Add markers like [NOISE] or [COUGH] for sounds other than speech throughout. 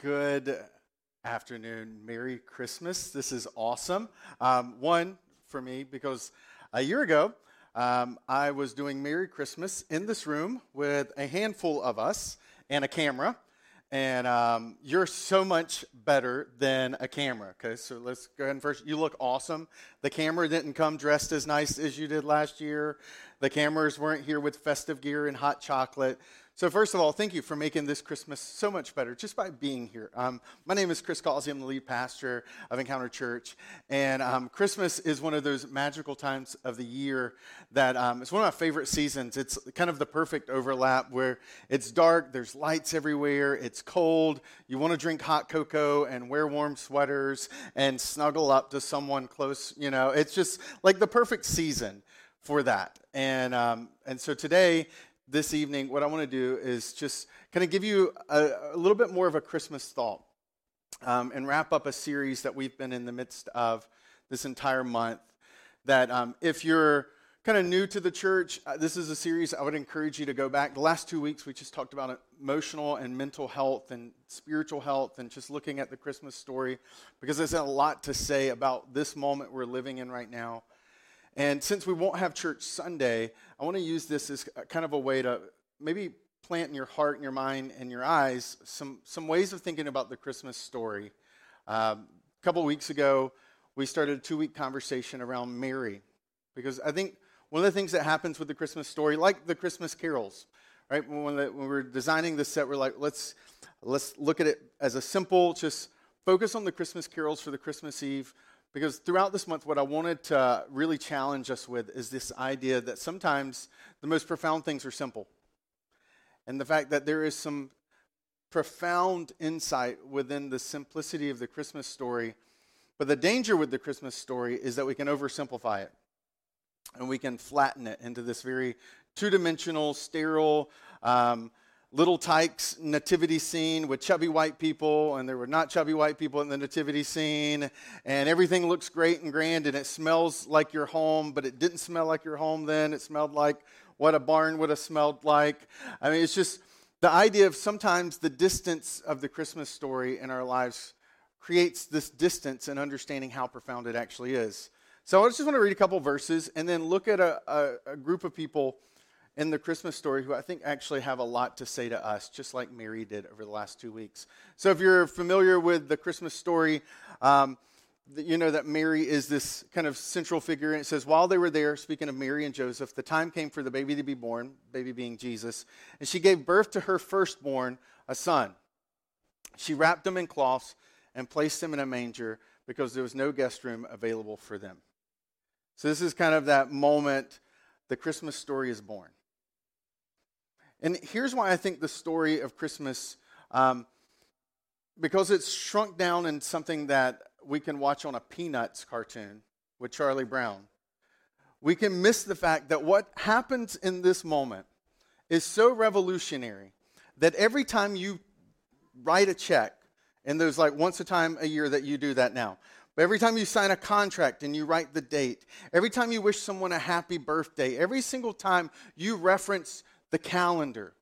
good afternoon. Merry Christmas. This is awesome. Um, one, for me, because a year ago, um, I was doing Merry Christmas in this room with a handful of us and a camera. And um, you're so much better than a camera. Okay, so let's go ahead and first. You look awesome. The camera didn't come dressed as nice as you did last year. The cameras weren't here with festive gear and hot chocolate. So, first of all, thank you for making this Christmas so much better just by being here. Um, my name is Chris Causey. I'm the lead pastor of Encounter Church. And um, Christmas is one of those magical times of the year that um, it's one of my favorite seasons. It's kind of the perfect overlap where it's dark, there's lights everywhere, it's cold, you want to drink hot cocoa and wear warm sweaters and snuggle up to someone close. You know, it's just like the perfect season for that. And, um, and so today this evening, what I want to do is just kind of give you a, a little bit more of a Christmas thought um, and wrap up a series that we've been in the midst of this entire month. That um, if you're kind of new to the church, uh, this is a series I would encourage you to go back. The last two weeks, we just talked about emotional and mental health and spiritual health and just looking at the Christmas story because there's a lot to say about this moment we're living in right now. And since we won't have church Sunday, I want to use this as kind of a way to maybe plant in your heart and your mind and your eyes some, some ways of thinking about the Christmas story. Um, a couple weeks ago, we started a two week conversation around Mary because I think one of the things that happens with the Christmas story, like the Christmas carols, right? When, the, when we're designing the set, we're like, let's, let's look at it as a simple, just focus on the Christmas carols for the Christmas Eve because throughout this month, what I wanted to really challenge us with is this idea that sometimes the most profound things are simple. And the fact that there is some profound insight within the simplicity of the Christmas story. But the danger with the Christmas story is that we can oversimplify it and we can flatten it into this very two dimensional, sterile, um, Little Tikes nativity scene with chubby white people, and there were not chubby white people in the nativity scene, and everything looks great and grand, and it smells like your home, but it didn't smell like your home then. It smelled like what a barn would have smelled like. I mean, it's just the idea of sometimes the distance of the Christmas story in our lives creates this distance in understanding how profound it actually is. So I just want to read a couple verses and then look at a, a, a group of people in the Christmas story who I think actually have a lot to say to us, just like Mary did over the last two weeks. So if you're familiar with the Christmas story, um, you know that Mary is this kind of central figure. And it says, while they were there, speaking of Mary and Joseph, the time came for the baby to be born, baby being Jesus, and she gave birth to her firstborn, a son. She wrapped him in cloths and placed him in a manger because there was no guest room available for them. So this is kind of that moment the Christmas story is born. And here's why I think the story of Christmas, um, because it's shrunk down in something that we can watch on a Peanuts cartoon with Charlie Brown, we can miss the fact that what happens in this moment is so revolutionary that every time you write a check, and there's like once a time a year that you do that now. Every time you sign a contract and you write the date, every time you wish someone a happy birthday, every single time you reference the calendar.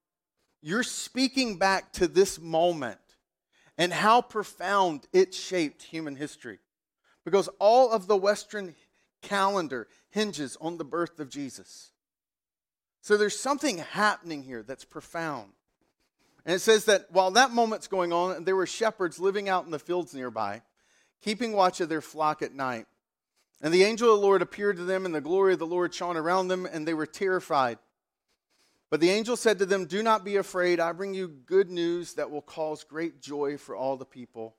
You're speaking back to this moment and how profound it shaped human history. Because all of the Western calendar hinges on the birth of Jesus. So there's something happening here that's profound. And it says that while that moment's going on, there were shepherds living out in the fields nearby, keeping watch of their flock at night. And the angel of the Lord appeared to them, and the glory of the Lord shone around them, and they were terrified. But the angel said to them, Do not be afraid. I bring you good news that will cause great joy for all the people.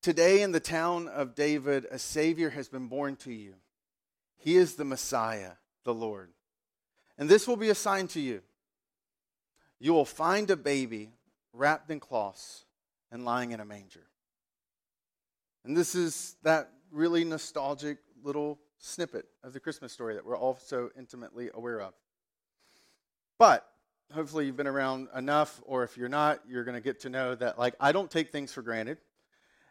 Today, in the town of David, a Savior has been born to you. He is the Messiah, the Lord. And this will be a sign to you you will find a baby wrapped in cloths and lying in a manger. And this is that really nostalgic little snippet of the Christmas story that we're all so intimately aware of. But hopefully you've been around enough, or if you're not, you're going to get to know that, like, I don't take things for granted.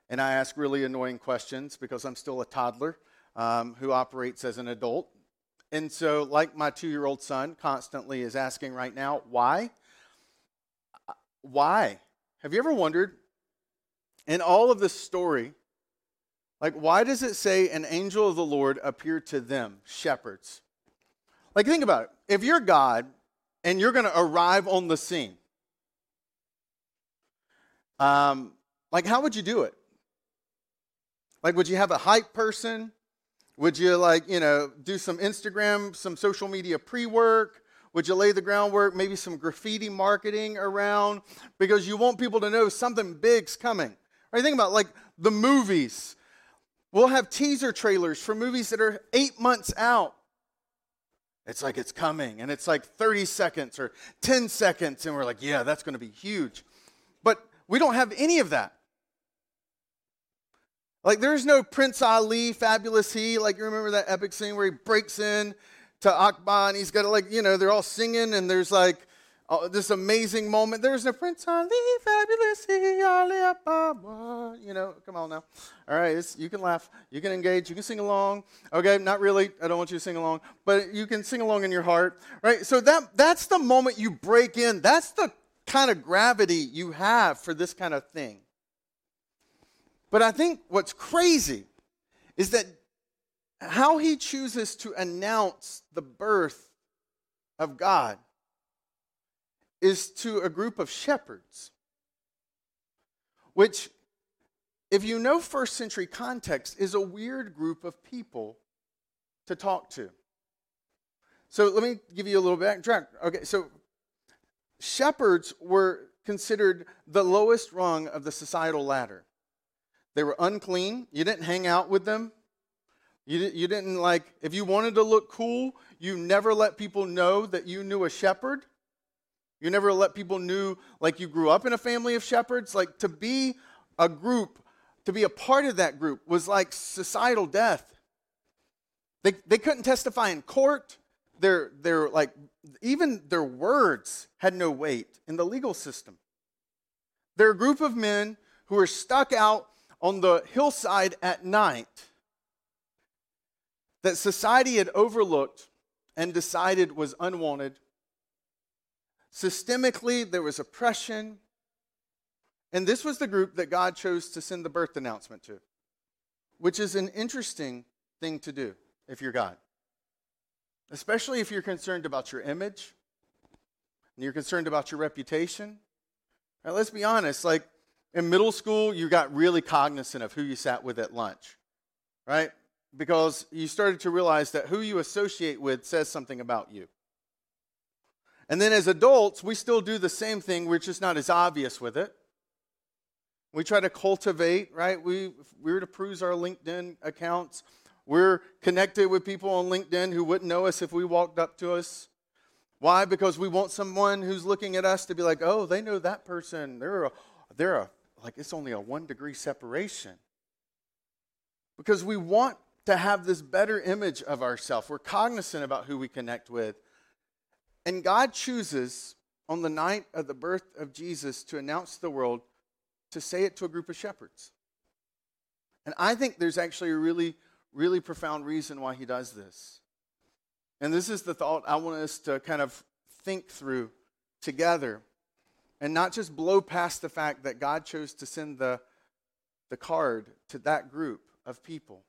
And I ask really annoying questions because I'm still a toddler um, who operates as an adult. And so, like my two year old son constantly is asking right now, why? Why? Have you ever wondered in all of this story, like, why does it say an angel of the Lord appeared to them, shepherds? Like, think about it. If you're God and you're going to arrive on the scene, um, like, how would you do it? Like, would you have a hype person? Would you, like, you know, do some Instagram, some social media pre work? Would you lay the groundwork, maybe some graffiti marketing around? Because you want people to know something big's coming. Right? Think about like the movies. We'll have teaser trailers for movies that are eight months out. It's like it's coming, and it's like 30 seconds or 10 seconds, and we're like, yeah, that's going to be huge. But we don't have any of that. Like, there's no Prince Ali, fabulous he. Like, you remember that epic scene where he breaks in to Akbar and he's got, like, you know, they're all singing and there's like oh, this amazing moment. There's no Prince Ali, fabulous he, You know, come on now. All right, you can laugh, you can engage, you can sing along. Okay, not really. I don't want you to sing along, but you can sing along in your heart, right? So that that's the moment you break in. That's the kind of gravity you have for this kind of thing. But I think what's crazy is that how he chooses to announce the birth of God is to a group of shepherds, which, if you know first century context, is a weird group of people to talk to. So let me give you a little backtrack. Okay, so shepherds were considered the lowest rung of the societal ladder. They were unclean. You didn't hang out with them. You, you didn't like, if you wanted to look cool, you never let people know that you knew a shepherd. You never let people knew like you grew up in a family of shepherds. Like to be a group, to be a part of that group was like societal death. They, they couldn't testify in court. Their, their, like, even their words had no weight in the legal system. They're a group of men who are stuck out on the hillside at night that society had overlooked and decided was unwanted. Systemically, there was oppression. And this was the group that God chose to send the birth announcement to, which is an interesting thing to do if you're God, especially if you're concerned about your image and you're concerned about your reputation. Now, let's be honest, like in middle school, you got really cognizant of who you sat with at lunch, right? Because you started to realize that who you associate with says something about you. And then as adults, we still do the same thing, we're just not as obvious with it. We try to cultivate, right? We, we were to peruse our LinkedIn accounts. We're connected with people on LinkedIn who wouldn't know us if we walked up to us. Why? Because we want someone who's looking at us to be like, oh, they know that person. They're a, they're a like it's only a one degree separation. Because we want to have this better image of ourselves. We're cognizant about who we connect with. And God chooses on the night of the birth of Jesus to announce the world to say it to a group of shepherds. And I think there's actually a really, really profound reason why he does this. And this is the thought I want us to kind of think through together and not just blow past the fact that God chose to send the, the card to that group of people.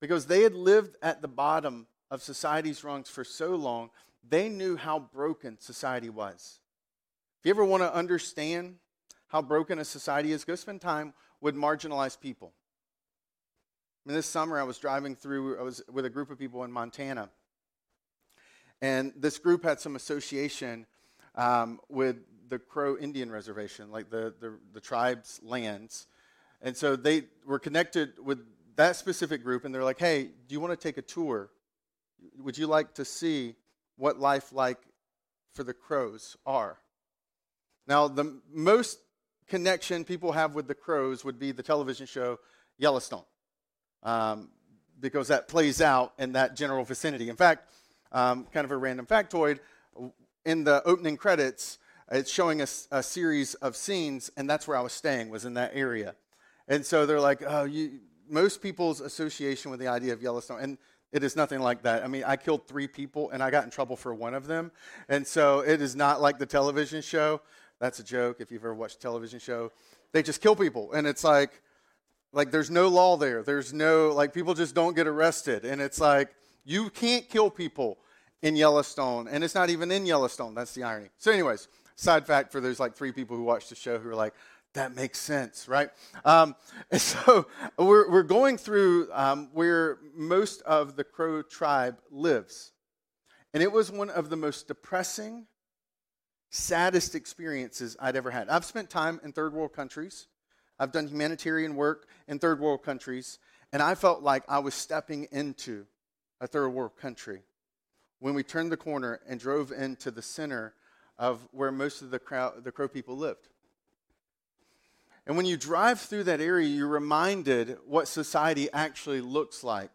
Because they had lived at the bottom of society's rungs for so long, they knew how broken society was. If you ever want to understand how broken a society is, go spend time with marginalized people. I mean, this summer I was driving through, I was with a group of people in Montana. And this group had some association um, with the Crow Indian Reservation, like the, the, the tribe's lands. And so they were connected with that specific group, and they're like, hey, do you want to take a tour? Would you like to see what life like for the crows are? Now, the most connection people have with the crows would be the television show Yellowstone, um, because that plays out in that general vicinity. In fact, um, kind of a random factoid, in the opening credits, it's showing us a, a, series of scenes, and that's where I was staying, was in that area. And so they're like, oh, you, most people's association with the idea of Yellowstone, and it is nothing like that. I mean, I killed three people, and I got in trouble for one of them. And so it is not like the television show. That's a joke. If you've ever watched a television show, they just kill people, and it's like, like there's no law there. There's no like people just don't get arrested, and it's like you can't kill people in Yellowstone, and it's not even in Yellowstone. That's the irony. So, anyways, side fact for those like three people who watched the show who are like, that makes sense, right? Um, [LAUGHS] so we're, we're going through um, where most of the Crow tribe lives. And it was one of the most depressing, saddest experiences I'd ever had. I've spent time in third world countries, I've done humanitarian work in third world countries, and I felt like I was stepping into a third world country when we turned the corner and drove into the center of where most of the, the Crow people lived. And when you drive through that area, you're reminded what society actually looks like.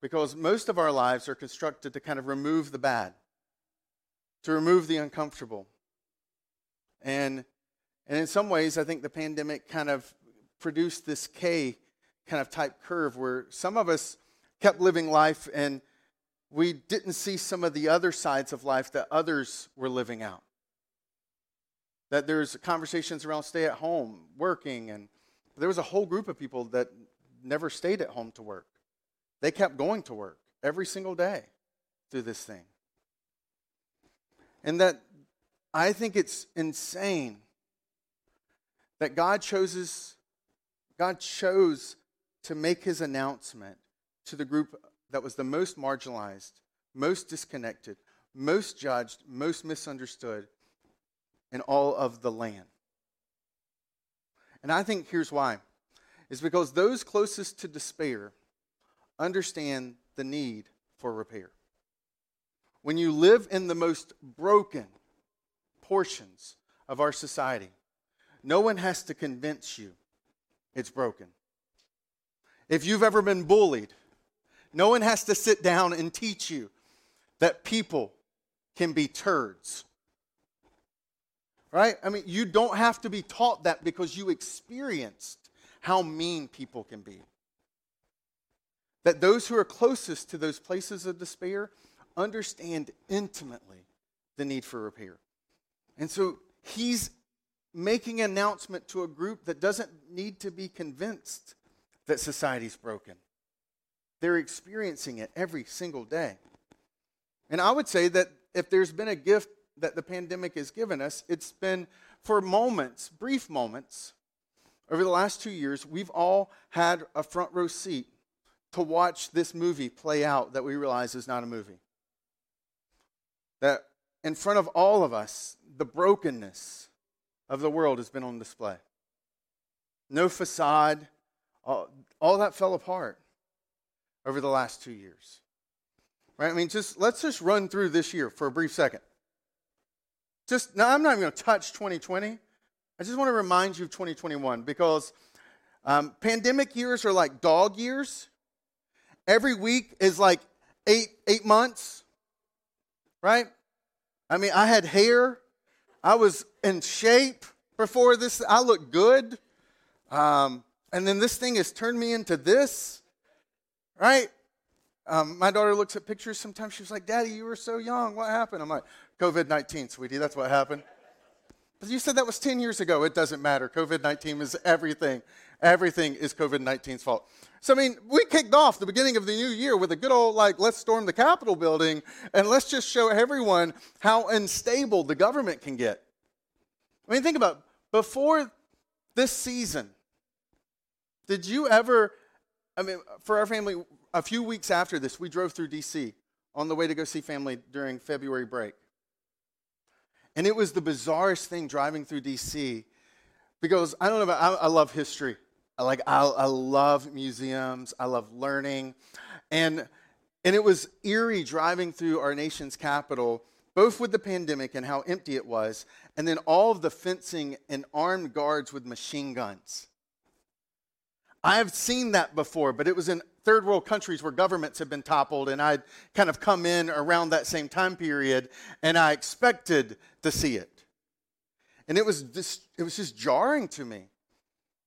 Because most of our lives are constructed to kind of remove the bad, to remove the uncomfortable. And, and in some ways, I think the pandemic kind of produced this K kind of type curve where some of us kept living life and we didn't see some of the other sides of life that others were living out that there's conversations around stay at home, working, and there was a whole group of people that never stayed at home to work. They kept going to work every single day through this thing. And that I think it's insane that God chooses God chose to make his announcement to the group that was the most marginalized, most disconnected, most judged, most misunderstood, in all of the land. And I think here's why is because those closest to despair understand the need for repair. When you live in the most broken portions of our society, no one has to convince you it's broken. If you've ever been bullied, no one has to sit down and teach you that people can be turds Right? I mean, you don't have to be taught that because you experienced how mean people can be. That those who are closest to those places of despair understand intimately the need for repair. And so he's making an announcement to a group that doesn't need to be convinced that society's broken. They're experiencing it every single day. And I would say that if there's been a gift that the pandemic has given us, it's been for moments, brief moments, over the last two years, we've all had a front row seat to watch this movie play out that we realize is not a movie. That in front of all of us, the brokenness of the world has been on display. No facade, all, all that fell apart over the last two years. Right? I mean, just let's just run through this year for a brief second. Just now, I'm not even going to touch 2020. I just want to remind you of 2021 because um, pandemic years are like dog years. Every week is like eight eight months, right? I mean, I had hair. I was in shape before this. I looked good. Um, and then this thing has turned me into this, right? Um, my daughter looks at pictures sometimes. She's like, Daddy, you were so young. What happened? I'm like, COVID 19, sweetie. That's what happened. But you said that was 10 years ago. It doesn't matter. COVID 19 is everything. Everything is COVID 19's fault. So, I mean, we kicked off the beginning of the new year with a good old, like, let's storm the Capitol building and let's just show everyone how unstable the government can get. I mean, think about it. before this season, did you ever, I mean, for our family, a few weeks after this, we drove through D.C. on the way to go see family during February break. And it was the bizarrest thing driving through DC because I don't know about, I, I love history. I like, I, I love museums. I love learning. And, and it was eerie driving through our nation's capital, both with the pandemic and how empty it was, and then all of the fencing and armed guards with machine guns. I have seen that before, but it was in third world countries where governments have been toppled, and I'd kind of come in around that same time period, and I expected to see it. And it was, just, it was just jarring to me.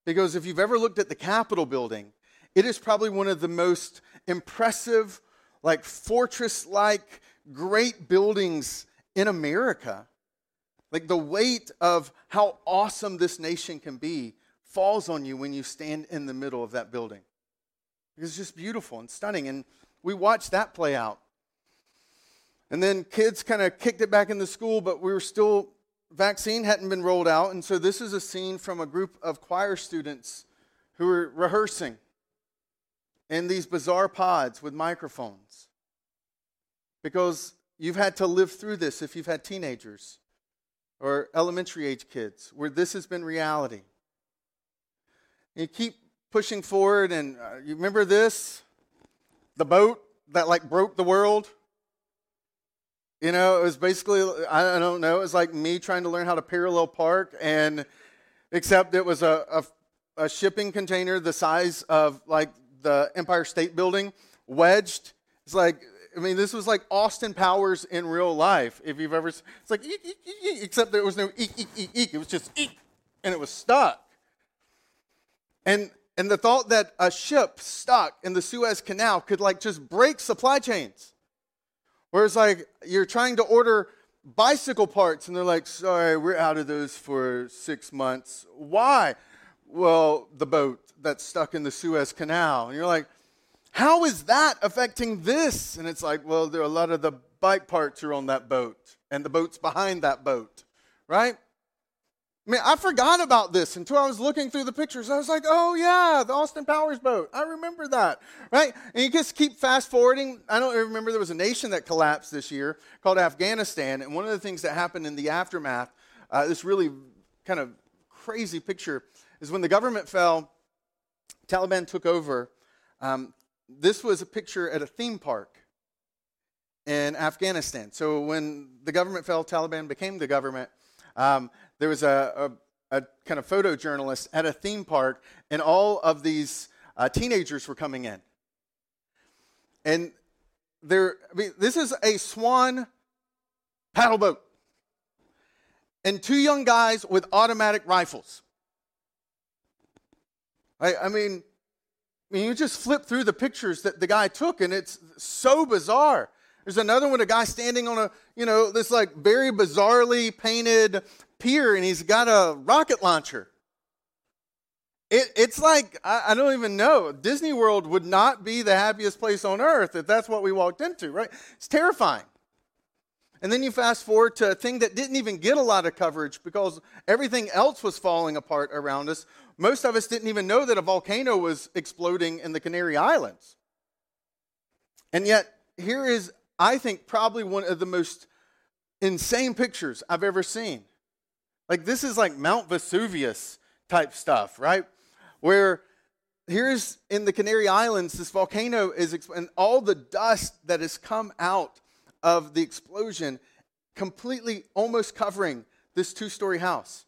Because if you've ever looked at the Capitol building, it is probably one of the most impressive, like fortress like, great buildings in America. Like the weight of how awesome this nation can be falls on you when you stand in the middle of that building. It's just beautiful and stunning. And we watched that play out. And then kids kind of kicked it back into school, but we were still, vaccine hadn't been rolled out. And so this is a scene from a group of choir students who were rehearsing in these bizarre pods with microphones. Because you've had to live through this if you've had teenagers or elementary age kids where this has been reality. You keep pushing forward, and uh, you remember this? The boat that like broke the world? You know, it was basically, I don't know, it was like me trying to learn how to parallel park, and except it was a, a, a shipping container the size of like the Empire State Building, wedged. It's like, I mean, this was like Austin Powers in real life. If you've ever, it's like, eek, eek, eek, except there was no eek, eek, eek, eek. It was just eek, and it was stuck. And and the thought that a ship stuck in the Suez Canal could like just break supply chains. Whereas like you're trying to order bicycle parts and they're like, sorry, we're out of those for six months. Why? Well, the boat that's stuck in the Suez Canal. And you're like, how is that affecting this? And it's like, well, there are a lot of the bike parts are on that boat and the boat's behind that boat, right? I mean, I forgot about this until I was looking through the pictures. I was like, oh, yeah, the Austin Powers boat. I remember that, right? And you just keep fast forwarding. I don't remember there was a nation that collapsed this year called Afghanistan. And one of the things that happened in the aftermath, uh, this really kind of crazy picture, is when the government fell, Taliban took over. Um, this was a picture at a theme park in Afghanistan. So when the government fell, Taliban became the government. Um, there was a, a, a, kind of photojournalist at a theme park, and all of these uh, teenagers were coming in. And there, I mean, this is a swan paddle boat. And two young guys with automatic rifles. I, I mean, I mean, you just flip through the pictures that the guy took, and it's so bizarre. There's another one, a guy standing on a, you know, this like very bizarrely painted pier and he's got a rocket launcher. It, it's like, I, I, don't even know. Disney World would not be the happiest place on earth if that's what we walked into, right? It's terrifying. And then you fast forward to a thing that didn't even get a lot of coverage because everything else was falling apart around us. Most of us didn't even know that a volcano was exploding in the Canary Islands. And yet, here is, I think, probably one of the most insane pictures I've ever seen. Like this is like Mount Vesuvius type stuff, right? Where here's in the Canary Islands, this volcano is, and all the dust that has come out of the explosion completely almost covering this two story house.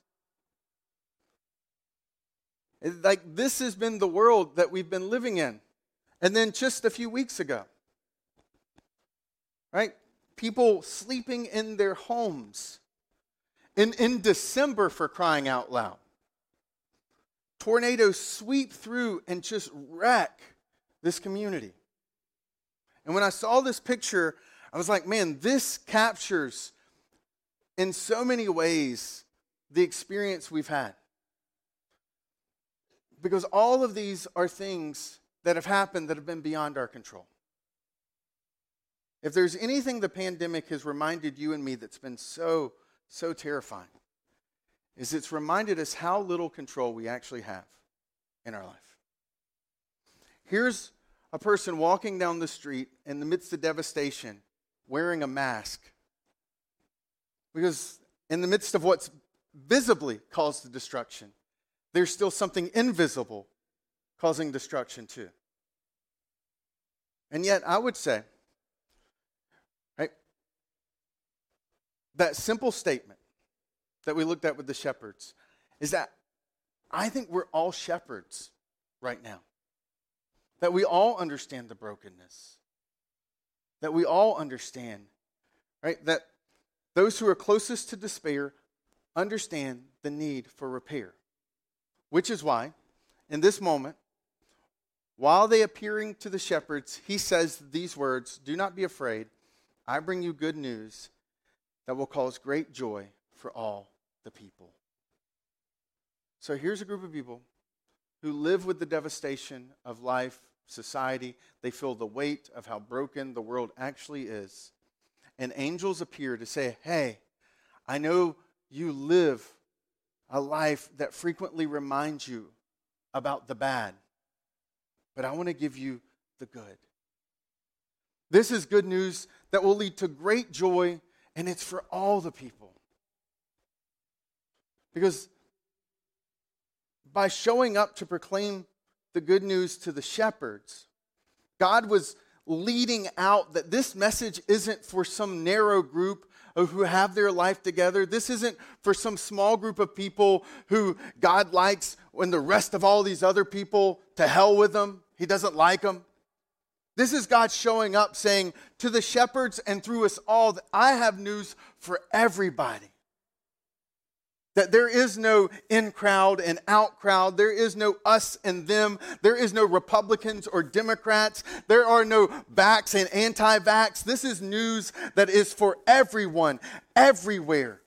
Like this has been the world that we've been living in. And then just a few weeks ago, right? People sleeping in their homes in, in December, for crying out loud, tornadoes sweep through and just wreck this community. And when I saw this picture, I was like, man, this captures in so many ways the experience we've had. Because all of these are things that have happened that have been beyond our control. If there's anything the pandemic has reminded you and me that's been so so terrifying is it's reminded us how little control we actually have in our life. Here's a person walking down the street in the midst of devastation wearing a mask. Because in the midst of what's visibly caused the destruction, there's still something invisible causing destruction too. And yet, I would say, that simple statement that we looked at with the shepherds is that I think we're all shepherds right now. That we all understand the brokenness. That we all understand, right? That those who are closest to despair understand the need for repair. Which is why, in this moment, while they appearing to the shepherds, he says these words Do not be afraid. I bring you good news that will cause great joy for all the people. So here's a group of people who live with the devastation of life, society. They feel the weight of how broken the world actually is. And angels appear to say, Hey, I know you live a life that frequently reminds you about the bad, but I want to give you the good. This is good news that will lead to great joy, and it's for all the people. Because by showing up to proclaim the good news to the shepherds, God was leading out that this message isn't for some narrow group who have their life together. This isn't for some small group of people who God likes when the rest of all these other people to hell with them. He doesn't like them. This is God showing up saying to the shepherds and through us all that I have news for everybody. That there is no in crowd and out crowd. There is no us and them. There is no Republicans or Democrats. There are no vax and anti vax. This is news that is for everyone, everywhere.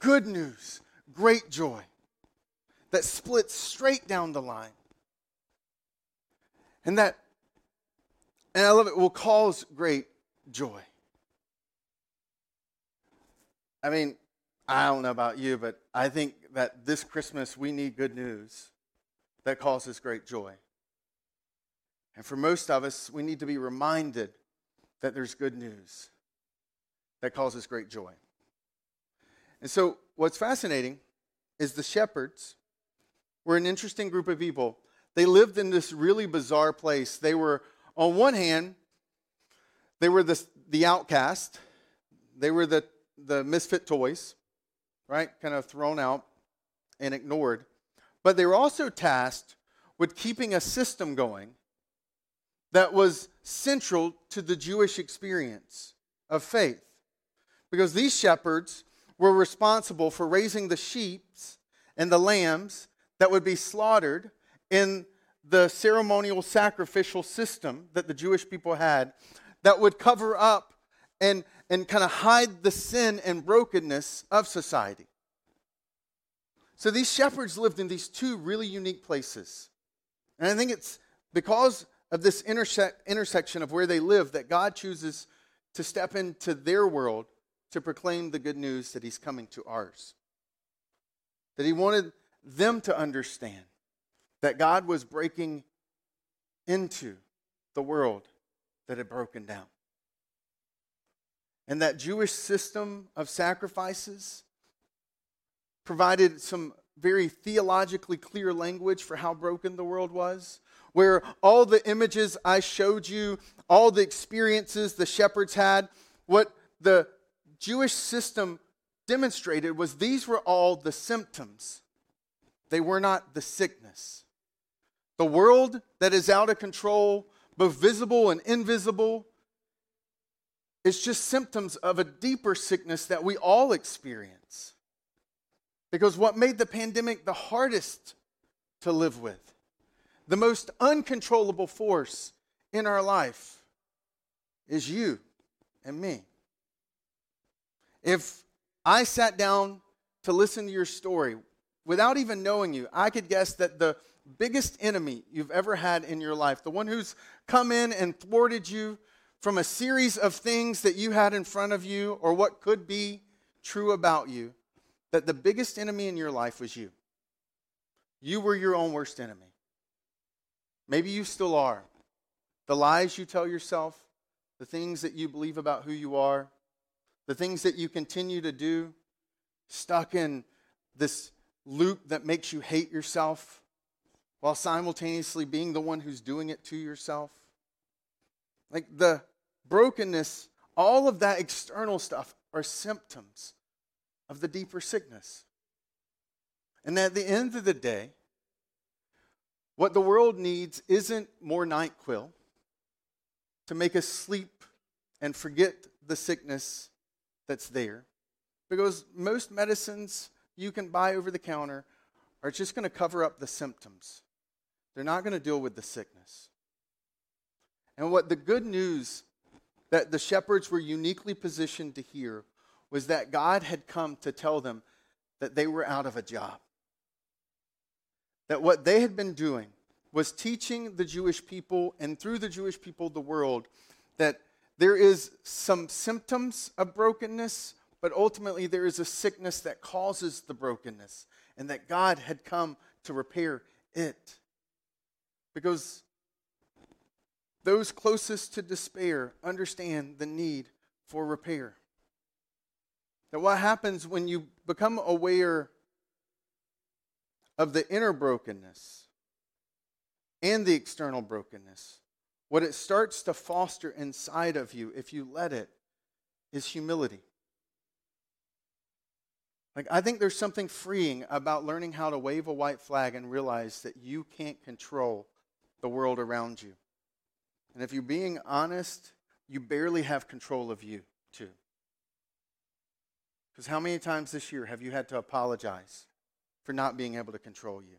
Good news, great joy that splits straight down the line. And that, and I love it, will cause great joy. I mean, I don't know about you, but I think that this Christmas we need good news that causes great joy. And for most of us, we need to be reminded that there's good news that causes great joy. And so, what's fascinating is the shepherds were an interesting group of people. They lived in this really bizarre place. They were, on one hand, they were the, the outcast, they were the, the misfit toys right? Kind of thrown out and ignored. But they were also tasked with keeping a system going that was central to the Jewish experience of faith. Because these shepherds were responsible for raising the sheep and the lambs that would be slaughtered in the ceremonial sacrificial system that the Jewish people had that would cover up and, and kind of hide the sin and brokenness of society. So these shepherds lived in these two really unique places. And I think it's because of this interse- intersection of where they live that God chooses to step into their world to proclaim the good news that He's coming to ours. That He wanted them to understand that God was breaking into the world that had broken down. And that Jewish system of sacrifices provided some very theologically clear language for how broken the world was, where all the images I showed you, all the experiences the shepherds had, what the Jewish system demonstrated was these were all the symptoms. They were not the sickness. The world that is out of control, both visible and invisible, it's just symptoms of a deeper sickness that we all experience. Because what made the pandemic the hardest to live with, the most uncontrollable force in our life, is you and me. If I sat down to listen to your story without even knowing you, I could guess that the biggest enemy you've ever had in your life, the one who's come in and thwarted you, from a series of things that you had in front of you or what could be true about you, that the biggest enemy in your life was you. You were your own worst enemy. Maybe you still are. The lies you tell yourself, the things that you believe about who you are, the things that you continue to do, stuck in this loop that makes you hate yourself while simultaneously being the one who's doing it to yourself. Like the brokenness, all of that external stuff are symptoms of the deeper sickness. And at the end of the day, what the world needs isn't more NyQuil to make us sleep and forget the sickness that's there. Because most medicines you can buy over the counter are just going to cover up the symptoms. They're not going to deal with the sickness. And what the good news that the shepherds were uniquely positioned to hear was that God had come to tell them that they were out of a job. That what they had been doing was teaching the Jewish people and through the Jewish people the world that there is some symptoms of brokenness, but ultimately there is a sickness that causes the brokenness, and that God had come to repair it. Because those closest to despair understand the need for repair. That what happens when you become aware of the inner brokenness and the external brokenness, what it starts to foster inside of you, if you let it, is humility. Like, I think there's something freeing about learning how to wave a white flag and realize that you can't control the world around you. And if you're being honest, you barely have control of you, too. Because how many times this year have you had to apologize for not being able to control you?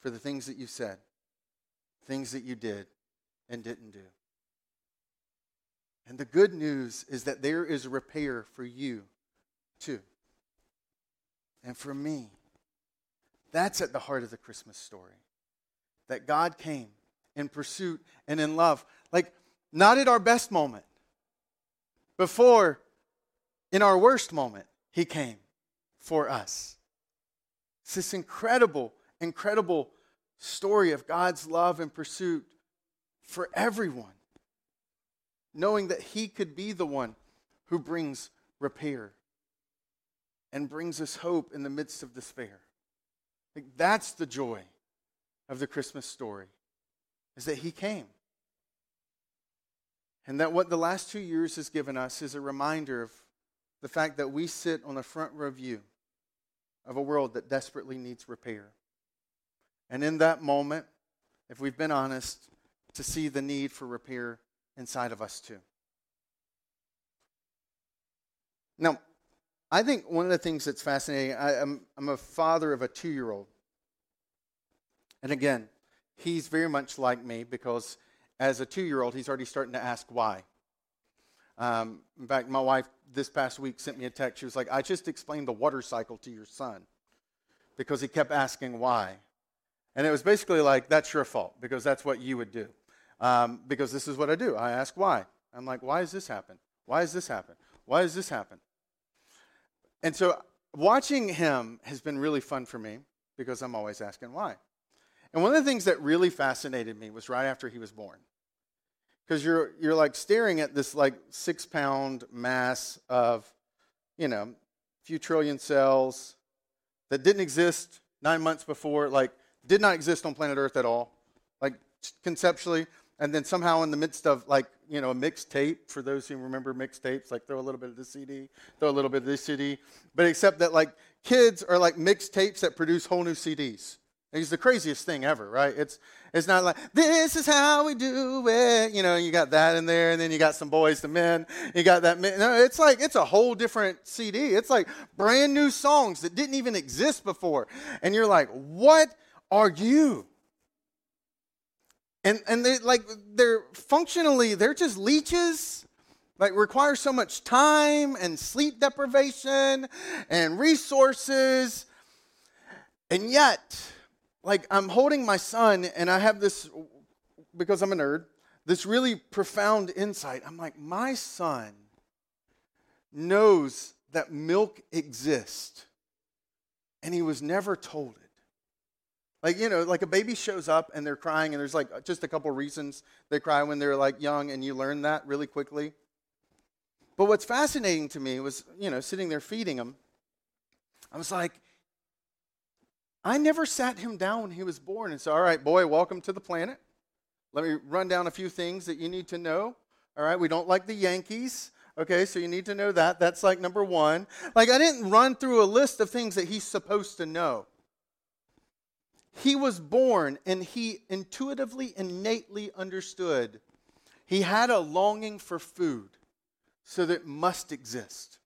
For the things that you said, things that you did and didn't do. And the good news is that there is repair for you, too. And for me, that's at the heart of the Christmas story. That God came in pursuit and in love. Like, not at our best moment. Before, in our worst moment, He came for us. It's this incredible, incredible story of God's love and pursuit for everyone, knowing that He could be the one who brings repair and brings us hope in the midst of despair. Like, that's the joy of the Christmas story is that he came. And that what the last two years has given us is a reminder of the fact that we sit on the front row view of a world that desperately needs repair. And in that moment, if we've been honest, to see the need for repair inside of us too. Now, I think one of the things that's fascinating, I, am I'm, I'm a father of a two year old. And again, he's very much like me because as a two year old, he's already starting to ask why. Um, in fact, my wife this past week sent me a text. She was like, I just explained the water cycle to your son because he kept asking why. And it was basically like, that's your fault because that's what you would do. Um, because this is what I do. I ask why. I'm like, why does this happen? Why does this happen? Why does this happen? And so watching him has been really fun for me because I'm always asking why. And one of the things that really fascinated me was right after he was born. Because you're, you're like staring at this like six pound mass of, you know, few trillion cells that didn't exist nine months before, like did not exist on planet Earth at all, like conceptually. And then somehow in the midst of like, you know, a mixed tape, for those who remember mixed tapes, like throw a little bit of this CD, throw a little bit of this CD. But except that like kids are like mixed tapes that produce whole new CDs. He's the craziest thing ever, right? It's it's not like this is how we do it. You know, you got that in there, and then you got some Boyz II Men. You got that. No, it's like it's a whole different CD. It's like brand new songs that didn't even exist before, and you're like, what are you? And and they like they're functionally they're just leeches. Like require so much time and sleep deprivation and resources, and yet like I'm holding my son and I have this, because I'm a nerd, this really profound insight. I'm like, my son knows that milk exists and he was never told it. Like, you know, like a baby shows up and they're crying, and there's like just a couple reasons they cry when they're like young, and you learn that really quickly. But what's fascinating to me was, you know, sitting there feeding him, I was like, I never sat him down when he was born and said, All right, boy, welcome to the planet. Let me run down a few things that you need to know. All right, we don't like the Yankees. Okay, so you need to know that. That's like number one. Like, I didn't run through a list of things that he's supposed to know. He was born and he intuitively, innately understood. He had a longing for food, so that must exist.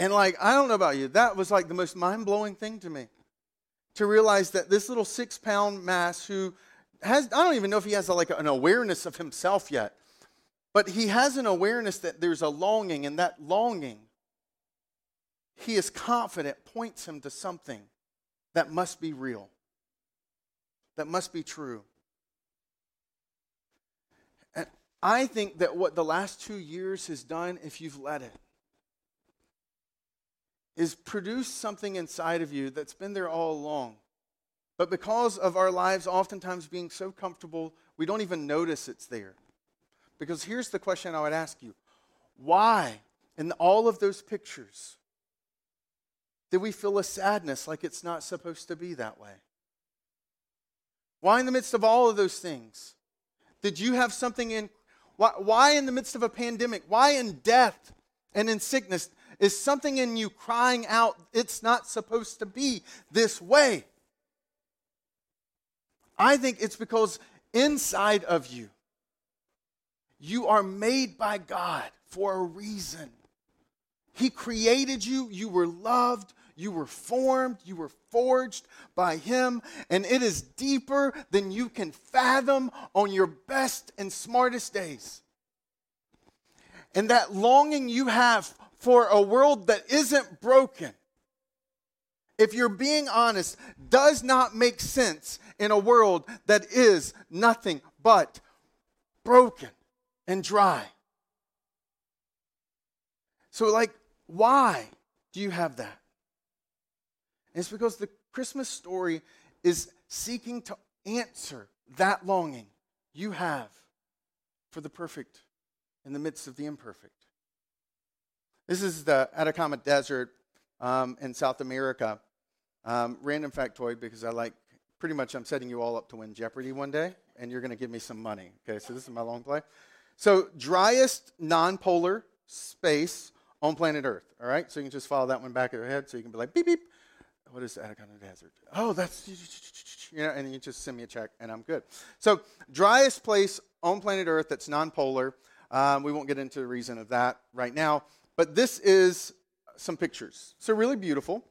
And like, I don't know about you, that was like the most mind blowing thing to me. To realize that this little six pound mass who has, I don't even know if he has a, like an awareness of himself yet, But he has an awareness that there's a longing, and that longing, he is confident, points him to something that must be real, that must be true. And I think that what the last two years has done, if you've let it, is produce something inside of you that's been there all along. But because of our lives oftentimes being so comfortable, we don't even notice it's there. Because here's the question I would ask you why, in all of those pictures, did we feel a sadness like it's not supposed to be that way? Why, in the midst of all of those things, did you have something in? Why, why in the midst of a pandemic? Why in death and in sickness? Is something in you crying out, it's not supposed to be this way? I think it's because inside of you, you are made by God for a reason. He created you, you were loved, you were formed, you were forged by Him, and it is deeper than you can fathom on your best and smartest days. And that longing you have for a world that isn't broken, if you're being honest, does not make sense in a world that is nothing but broken and dry. So, like, why do you have that? And it's because the Christmas story is seeking to answer that longing you have for the perfect in the midst of the imperfect. This is the Atacama Desert um, in South America. Um, random factoid because I like pretty much I'm setting you all up to win Jeopardy one day, and you're going to give me some money. Okay, so this is my long play. So, driest non-polar space on planet Earth. All right, so you can just follow that one back in your head, so you can be like beep beep. What is the Atacama Desert? Oh, that's you know, and you just send me a check, and I'm good. So, driest place on planet Earth that's non-polar. Um, we won't get into the reason of that right now, but this is some pictures. So, really beautiful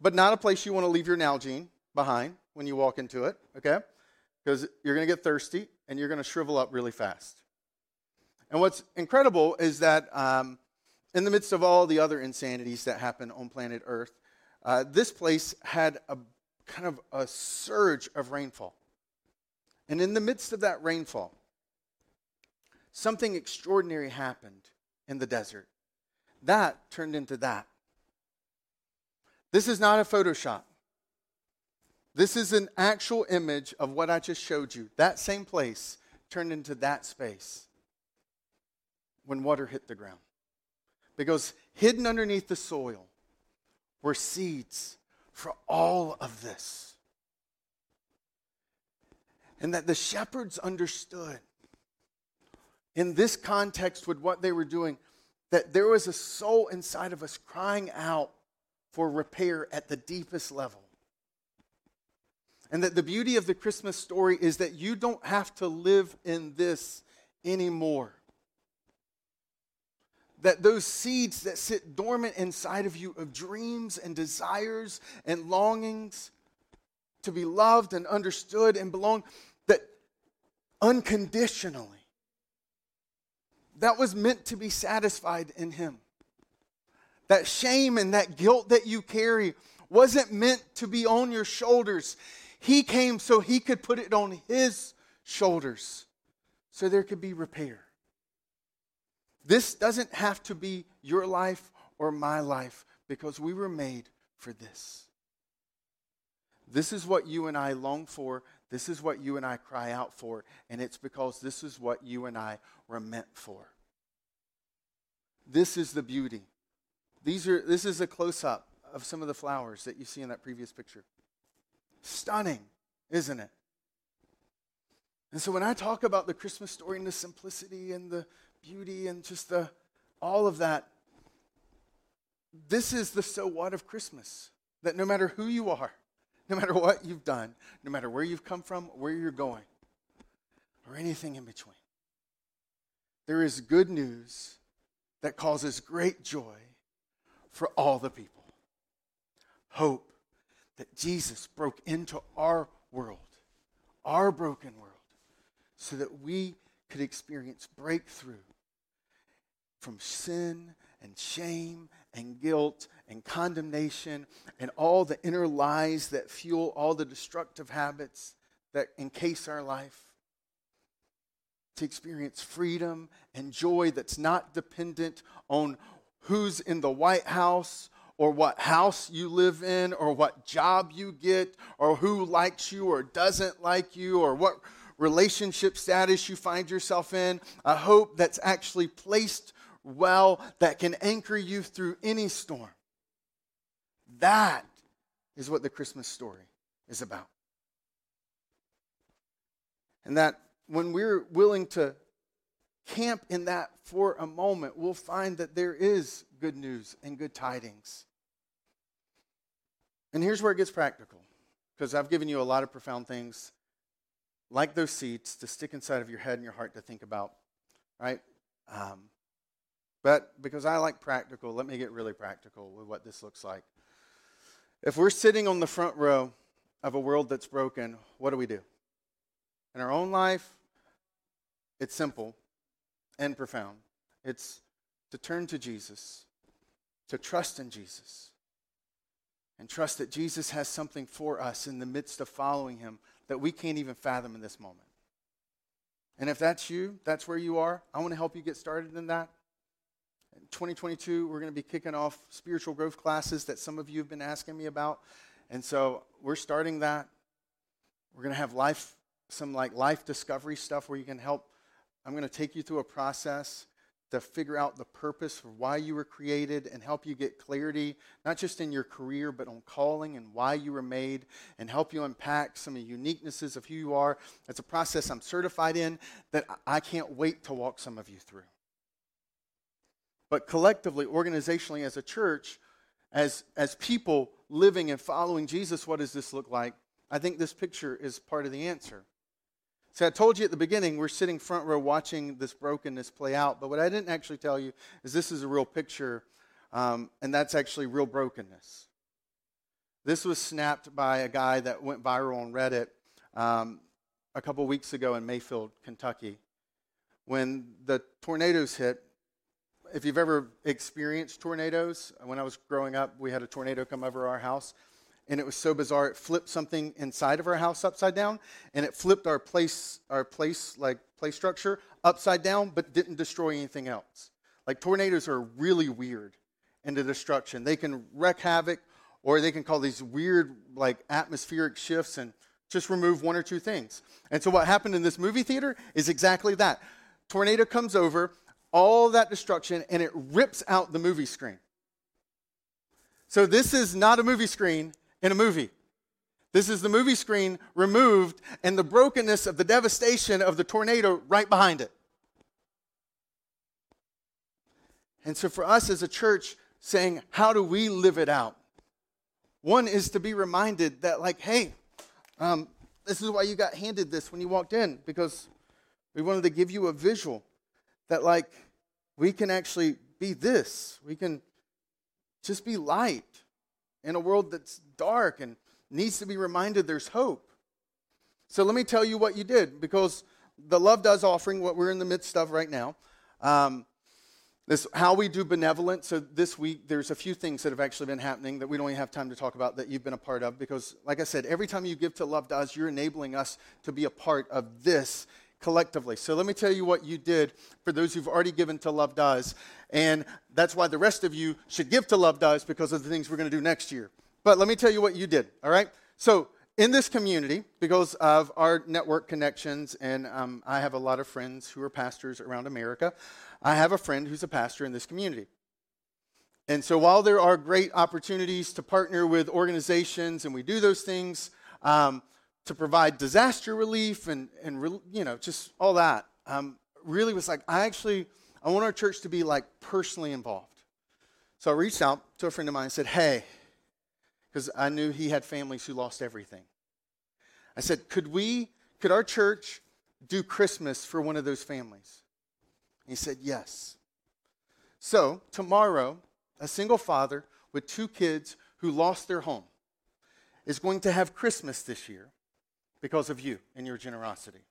but not a place you want to leave your Nalgene behind when you walk into it, okay? Because you're going to get thirsty and you're going to shrivel up really fast. And what's incredible is that um, in the midst of all the other insanities that happen on planet Earth, uh, this place had a kind of a surge of rainfall. And in the midst of that rainfall, something extraordinary happened in the desert. That turned into that. This is not a Photoshop. This is an actual image of what I just showed you. That same place turned into that space when water hit the ground. Because hidden underneath the soil were seeds for all of this. And that the shepherds understood in this context with what they were doing that there was a soul inside of us crying out for repair at the deepest level. And that the beauty of the Christmas story is that you don't have to live in this anymore. That those seeds that sit dormant inside of you of dreams and desires and longings to be loved and understood and belong, that unconditionally, that was meant to be satisfied in Him that shame and that guilt that you carry wasn't meant to be on your shoulders. He came so he could put it on his shoulders so there could be repair. This doesn't have to be your life or my life because we were made for this. This is what you and I long for. This is what you and I cry out for. And it's because this is what you and I were meant for. This is the beauty these are, this is a close up of some of the flowers that you see in that previous picture. Stunning, isn't it? And so when I talk about the Christmas story and the simplicity and the beauty and just the all of that, this is the so what of Christmas. That no matter who you are, [LAUGHS] no matter what you've done, no matter where you've come from, where you're going, or anything in between, there is good news that causes great joy for all the people. Hope that Jesus broke into our world, our broken world, so that we could experience breakthrough from sin and shame and guilt and condemnation and all the inner lies that fuel all the destructive habits that encase our life. To experience freedom and joy that's not dependent on who's in the White House or what house you live in or what job you get or who likes you or doesn't like you or what relationship status you find yourself in. A hope that's actually placed well that can anchor you through any storm. That is what the Christmas story is about. And that when we're willing to camp in that for a moment, we'll find that there is good news and good tidings. And here's where it gets practical, because I've given you a lot of profound things like those seeds to stick inside of your head and your heart to think about, right? Um, but because I like practical, let me get really practical with what this looks like. If we're sitting on the front row of a world that's broken, what do we do? In our own life, it's simple and profound. It's to turn to Jesus, to trust in Jesus, and trust that Jesus has something for us in the midst of following him that we can't even fathom in this moment. And if that's you, that's where you are, I want to help you get started in that. 2022, we're going to be kicking off spiritual growth classes that some of you have been asking me about. And so we're starting that. We're going to have life, some like life discovery stuff where you can help. I'm going to take you through a process to figure out the purpose for why you were created and help you get clarity, not just in your career, but on calling and why you were made, and help you unpack some of the uniquenesses of who you are. It's a process I'm certified in that I can't wait to walk some of you through. But collectively, organizationally, as a church, as, as people living and following Jesus, what does this look like? I think this picture is part of the answer. So I told you at the beginning, we're sitting front row watching this brokenness play out. But what I didn't actually tell you is this is a real picture, um, and that's actually real brokenness. This was snapped by a guy that went viral on Reddit um, a couple weeks ago in Mayfield, Kentucky. When the tornadoes hit, if you've ever experienced tornadoes, when I was growing up, we had a tornado come over our house, and it was so bizarre. It flipped something inside of our house upside down, and it flipped our place, our place like place structure upside down, but didn't destroy anything else. Like tornadoes are really weird into destruction. They can wreak havoc, or they can call these weird like atmospheric shifts and just remove one or two things. And so what happened in this movie theater is exactly that. Tornado comes over, all that destruction and it rips out the movie screen. So, this is not a movie screen in a movie. This is the movie screen removed and the brokenness of the devastation of the tornado right behind it. And so, for us as a church, saying, How do we live it out? One is to be reminded that, like, hey, um, this is why you got handed this when you walked in, because we wanted to give you a visual that, like, we can actually be this. We can just be light in a world that's dark and needs to be reminded there's hope. So let me tell you what you did because the Love Does offering, what we're in the midst of right now, um, this how we do benevolence. So this week, there's a few things that have actually been happening that we don't even have time to talk about that you've been a part of. Because, like I said, every time you give to Love Does, you're enabling us to be a part of this collectively. So let me tell you what you did for those who've already given to Love Does. And that's why the rest of you should give to Love Does because of the things we're going to do next year. But let me tell you what you did, all right? So in this community, because of our network connections, and um, I have a lot of friends who are pastors around America, I have a friend who's a pastor in this community. And so while there are great opportunities to partner with organizations, and we do those things, um, to provide disaster relief and, and you know, just all that. Um, really was like, I actually, I want our church to be like personally involved. So I reached out to a friend of mine and said, hey, because I knew he had families who lost everything. I said, could we, could our church do Christmas for one of those families? He said, yes. So tomorrow, a single father with two kids who lost their home is going to have Christmas this year because of you and your generosity.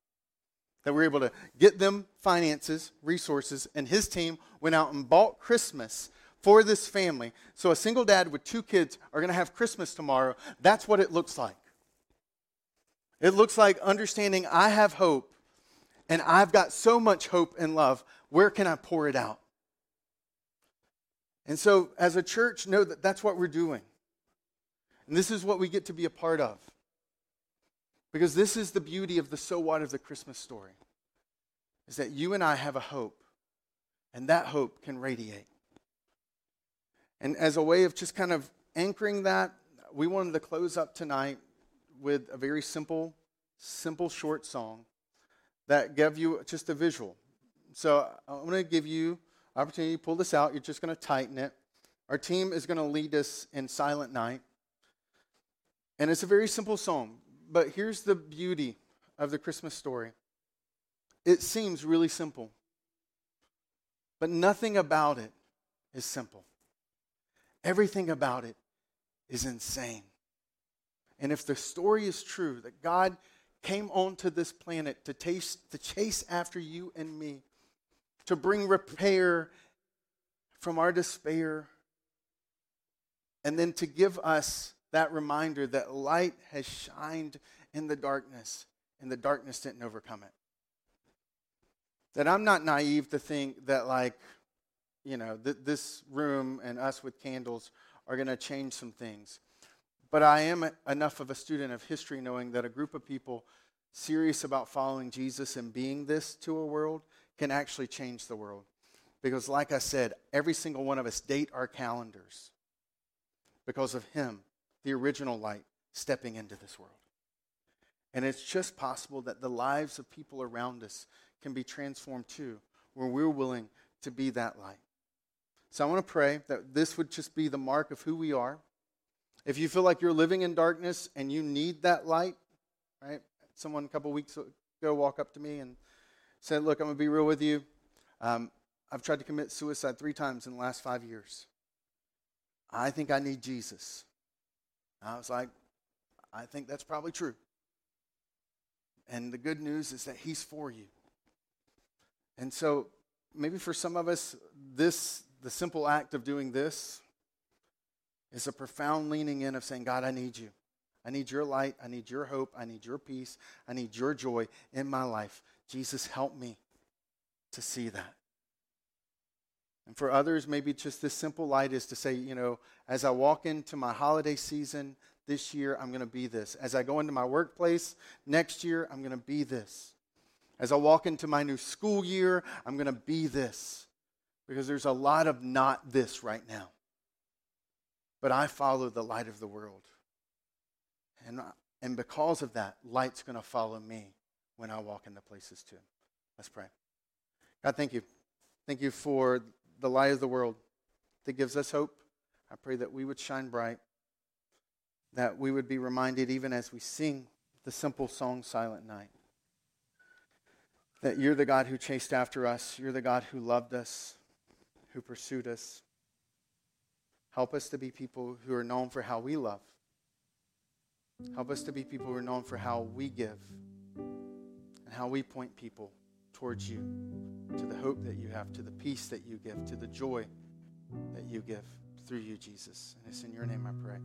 that we were able to get them finances, resources, and his team went out and bought Christmas for this family. So a single dad with two kids are going to have Christmas tomorrow. That's what it looks like. It looks like understanding I have hope and I've got so much hope and love. Where can I pour it out? And so, as a church, know that that's what we're doing. And this is what we get to be a part of. Because this is the beauty of the so what of the Christmas story. Is that you and I have a hope, and that hope can radiate. And as a way of just kind of anchoring that, we wanted to close up tonight with a very simple, simple, short song that gave you just a visual. So uh, I'm going to give you opportunity to pull this out. You're just going to tighten it. Our team is going to lead us in Silent Night. And it's a very simple song. But here's the beauty of the Christmas story it seems really simple, but nothing about it is simple. Everything about it is insane. And if the story is true that God came onto this planet to, taste, to chase after you and me, to bring repair from our despair, and then to give us that reminder that light has shined in the darkness, and the darkness didn't overcome it. That I'm not naive to think that, like, you know, th- this room and us with candles are going to change some things. But I am enough of a student of history knowing that a group of people serious about following Jesus and being this to a world can actually change the world. Because, like I said, every single one of us date our calendars because of Him, the original light, stepping into this world. And it's just possible that the lives of people around us can be transformed too, where we're willing to be that light. So I want to pray that this would just be the mark of who we are if you feel like you're living in darkness and you need that light, right? Someone a couple weeks ago walked up to me and said, Look, I'm going to be real with you. Um, I've tried to commit suicide three times in the last five years. I think I need Jesus. I was like, I think that's probably true. And the good news is that He's for you. And so maybe for some of us, this, the simple act of doing this, is a profound leaning in of saying, God, I need you. I need your light. I need your hope. I need your peace. I need your joy in my life. Jesus, help me to see that. And for others, maybe just this simple light is to say, you know, as I walk into my holiday season this year, I'm going to be this. As I go into my workplace next year, I'm going to be this. As I walk into my new school year, I'm going to be this. Because there's a lot of not this right now but I follow the light of the world. And, and because of that, light's going to follow me when I walk into places too. Let's pray. God, thank you. Thank you for the light of the world that gives us hope. I pray that we would shine bright, that we would be reminded, even as we sing the simple song, Silent Night, that you're the God who chased after us, you're the God who loved us, who pursued us. Help us to be people who are known for how we love. Help us to be people who are known for how we give and how we point people towards you, to the hope that you have, to the peace that you give, to the joy that you give through you, Jesus. And it's in your name I pray.